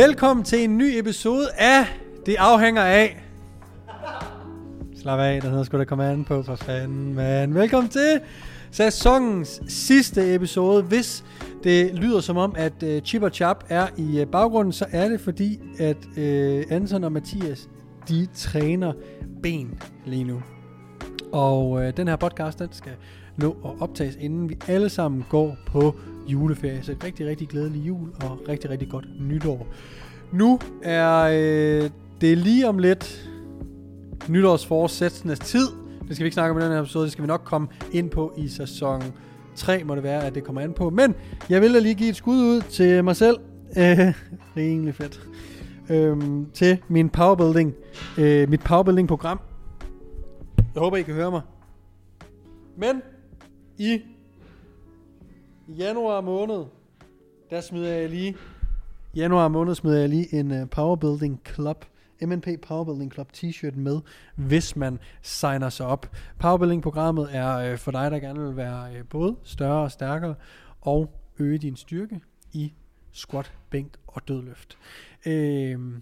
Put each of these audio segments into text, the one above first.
Velkommen til en ny episode af Det afhænger af. Slap af, der hedder sgu da komme an på, for fanden, man. Velkommen til sæsonens sidste episode. Hvis det lyder som om, at uh, Chip og Chap er i uh, baggrunden, så er det fordi, at uh, Anton og Mathias, de træner ben lige nu. Og uh, den her podcast, den skal nå at optages, inden vi alle sammen går på juleferie. Så rigtig, rigtig glædelig jul og rigtig, rigtig godt nytår. Nu er øh, det lige om lidt nytårsforsættenes tid. Det skal vi ikke snakke om i den her episode, det skal vi nok komme ind på i sæson 3, må det være, at det kommer an på. Men jeg vil da lige give et skud ud til mig selv. Øh, rimelig fedt. Øhm, til min powerbuilding, øh, mit powerbuilding program. Jeg håber, I kan høre mig. Men i januar måned, der smider jeg lige, januar måned smider jeg lige en øh, uh, Powerbuilding Club, MNP Powerbuilding Club t-shirt med, hvis man signer sig op. Powerbuilding-programmet er uh, for dig, der gerne vil være uh, både større og stærkere, og øge din styrke i squat, bænk og dødløft. Uh,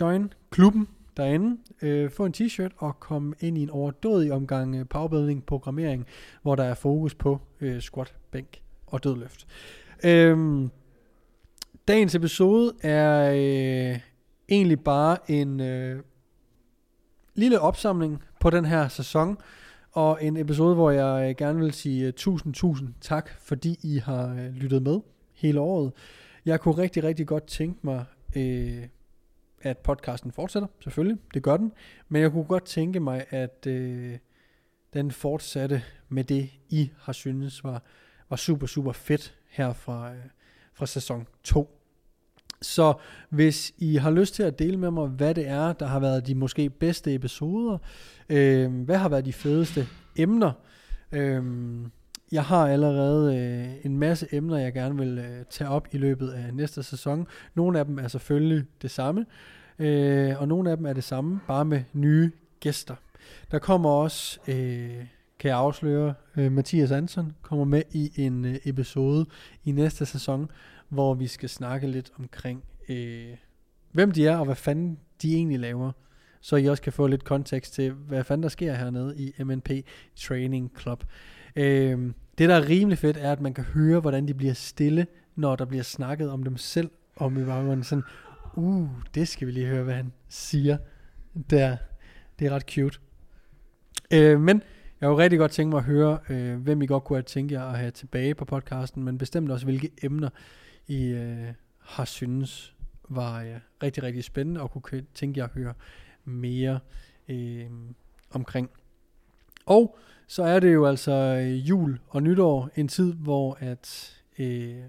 join klubben derinde, øh, få en t-shirt og kom ind i en overdådig omgang øh, powerbuilding programmering, hvor der er fokus på øh, squat, bænk og dødløft. Øhm, dagens episode er øh, egentlig bare en øh, lille opsamling på den her sæson, og en episode, hvor jeg øh, gerne vil sige øh, tusind, tusind tak, fordi I har øh, lyttet med hele året. Jeg kunne rigtig, rigtig godt tænke mig, øh, at podcasten fortsætter, selvfølgelig, det gør den, men jeg kunne godt tænke mig, at øh, den fortsatte med det, I har syntes var var super, super fedt her fra, øh, fra sæson 2. Så hvis I har lyst til at dele med mig, hvad det er, der har været de måske bedste episoder, øh, hvad har været de fedeste emner, øh, jeg har allerede øh, en masse emner, jeg gerne vil øh, tage op i løbet af næste sæson. Nogle af dem er selvfølgelig det samme, øh, og nogle af dem er det samme, bare med nye gæster. Der kommer også øh, kan jeg afsløre, øh, Mathias Anson kommer med i en øh, episode i næste sæson, hvor vi skal snakke lidt omkring, øh, hvem de er og hvad fanden de egentlig laver. Så I også kan få lidt kontekst til, hvad fanden der sker hernede i MNP Training Club. Øh, det, der er rimelig fedt, er, at man kan høre, hvordan de bliver stille, når der bliver snakket om dem selv, om i baggrunden. Sådan, uh, det skal vi lige høre, hvad han siger. Der. Det er ret cute. Øh, men jeg kunne rigtig godt tænke mig at høre, øh, hvem I godt kunne have tænkt jer at have tilbage på podcasten, men bestemt også, hvilke emner I øh, har synes var øh, rigtig, rigtig spændende, og kunne tænke jer at høre mere øh, omkring. Og så er det jo altså øh, jul og nytår, en tid, hvor at øh,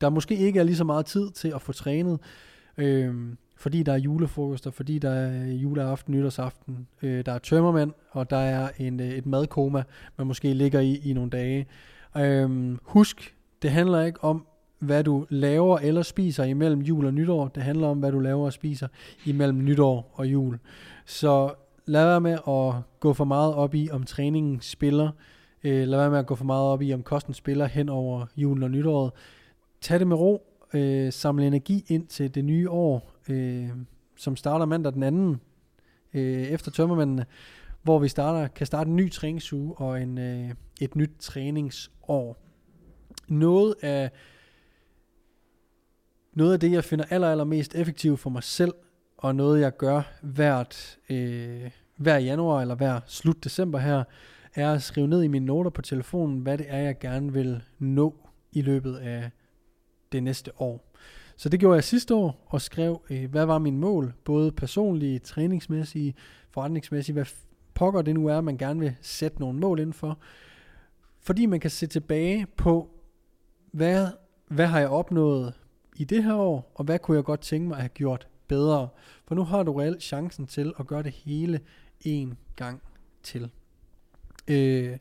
der måske ikke er lige så meget tid til at få trænet. Øh, fordi der er julefrokoster, fordi der er øh, juleaften, nytårsaften, øh, der er tømmermænd, og der er en, øh, et madkoma, man måske ligger i i nogle dage. Øhm, husk, det handler ikke om, hvad du laver eller spiser imellem jul og nytår. Det handler om, hvad du laver og spiser imellem nytår og jul. Så lad være med at gå for meget op i, om træningen spiller. Øh, lad være med at gå for meget op i, om kosten spiller hen over julen og nytåret. Tag det med ro. Øh, samle energi ind til det nye år øh, som starter mandag den anden, øh, efter tømmermændene, hvor vi starter, kan starte en ny træningsuge og en, øh, et nyt træningsår. Noget af, noget af det, jeg finder aller, aller mest effektivt for mig selv, og noget, jeg gør hvert, øh, hver januar eller hver slut december her, er at skrive ned i mine noter på telefonen, hvad det er, jeg gerne vil nå i løbet af det næste år. Så det gjorde jeg sidste år, og skrev, øh, hvad var min mål, både personlige, træningsmæssige, forretningsmæssige, hvad pokker det nu er, man gerne vil sætte nogle mål ind for. Fordi man kan se tilbage på, hvad, hvad har jeg opnået i det her år, og hvad kunne jeg godt tænke mig at have gjort bedre. For nu har du reelt chancen til at gøre det hele en gang til. Øh,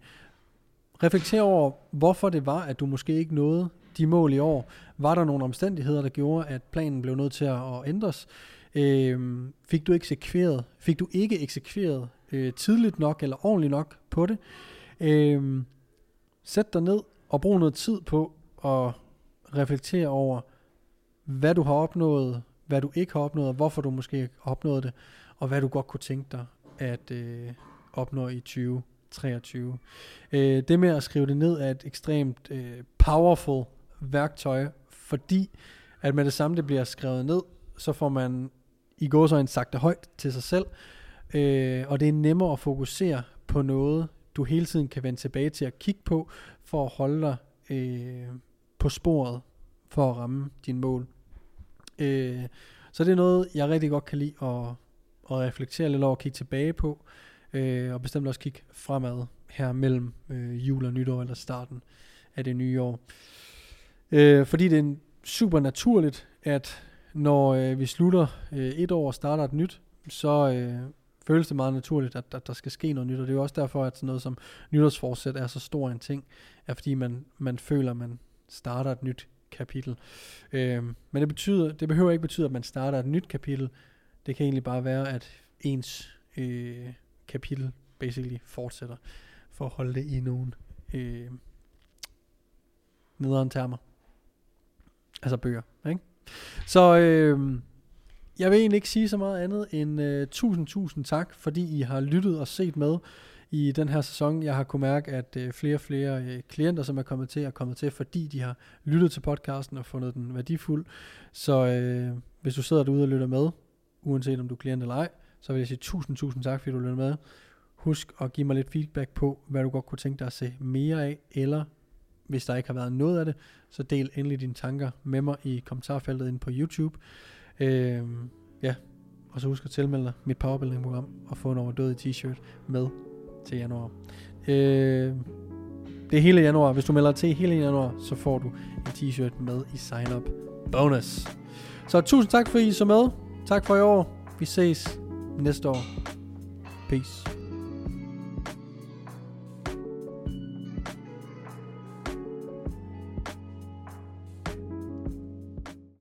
reflekter over, hvorfor det var, at du måske ikke nåede de mål i år. Var der nogle omstændigheder, der gjorde, at planen blev nødt til at, ændres? Øh, fik du eksekveret, fik du ikke eksekveret øh, tidligt nok eller ordentligt nok på det? Øh, sæt dig ned og brug noget tid på at reflektere over, hvad du har opnået, hvad du ikke har opnået, og hvorfor du måske har opnået det, og hvad du godt kunne tænke dig at øh, opnå i 2023. Øh, det med at skrive det ned er et ekstremt øh, powerful værktøj, fordi at med det samme det bliver skrevet ned, så får man i går så en sagt højt til sig selv, øh, og det er nemmere at fokusere på noget, du hele tiden kan vende tilbage til at kigge på, for at holde dig øh, på sporet, for at ramme din mål. Øh, så det er noget, jeg rigtig godt kan lide at, at reflektere lidt over, og kigge tilbage på, øh, og bestemt også kigge fremad her mellem øh, jul og nytår, eller starten af det nye år. Øh, Øh, fordi det er super naturligt, at når øh, vi slutter øh, et år og starter et nyt, så øh, føles det meget naturligt, at, at der skal ske noget nyt, og det er jo også derfor, at sådan noget som nytårsforsæt er så stor en ting, er fordi man, man føler, at man starter et nyt kapitel. Øh, men det, betyder, det behøver ikke betyde, at man starter et nyt kapitel. Det kan egentlig bare være, at ens øh, kapitel basically fortsætter for at holde det i nogle øh, nederen termer. Altså bøger, ikke? Så øh, jeg vil egentlig ikke sige så meget andet end øh, tusind, tusind tak, fordi I har lyttet og set med i den her sæson. Jeg har kunnet mærke, at øh, flere og flere øh, klienter, som er kommet til, er kommet til, fordi de har lyttet til podcasten og fundet den værdifuld. Så øh, hvis du sidder derude og lytter med, uanset om du er klient eller ej, så vil jeg sige tusind, tusind tak, fordi du lytter med. Husk at give mig lidt feedback på, hvad du godt kunne tænke dig at se mere af, eller hvis der ikke har været noget af det, så del endelig dine tanker med mig i kommentarfeltet inde på YouTube. Øh, ja, og så husk at tilmelde dig mit powerbuilding-program og få en overdødig t-shirt med til januar. Øh, det er hele januar. Hvis du melder til hele januar, så får du en t-shirt med i sign up bonus. Så tusind tak for, at I så med. Tak for i år. Vi ses næste år. Peace.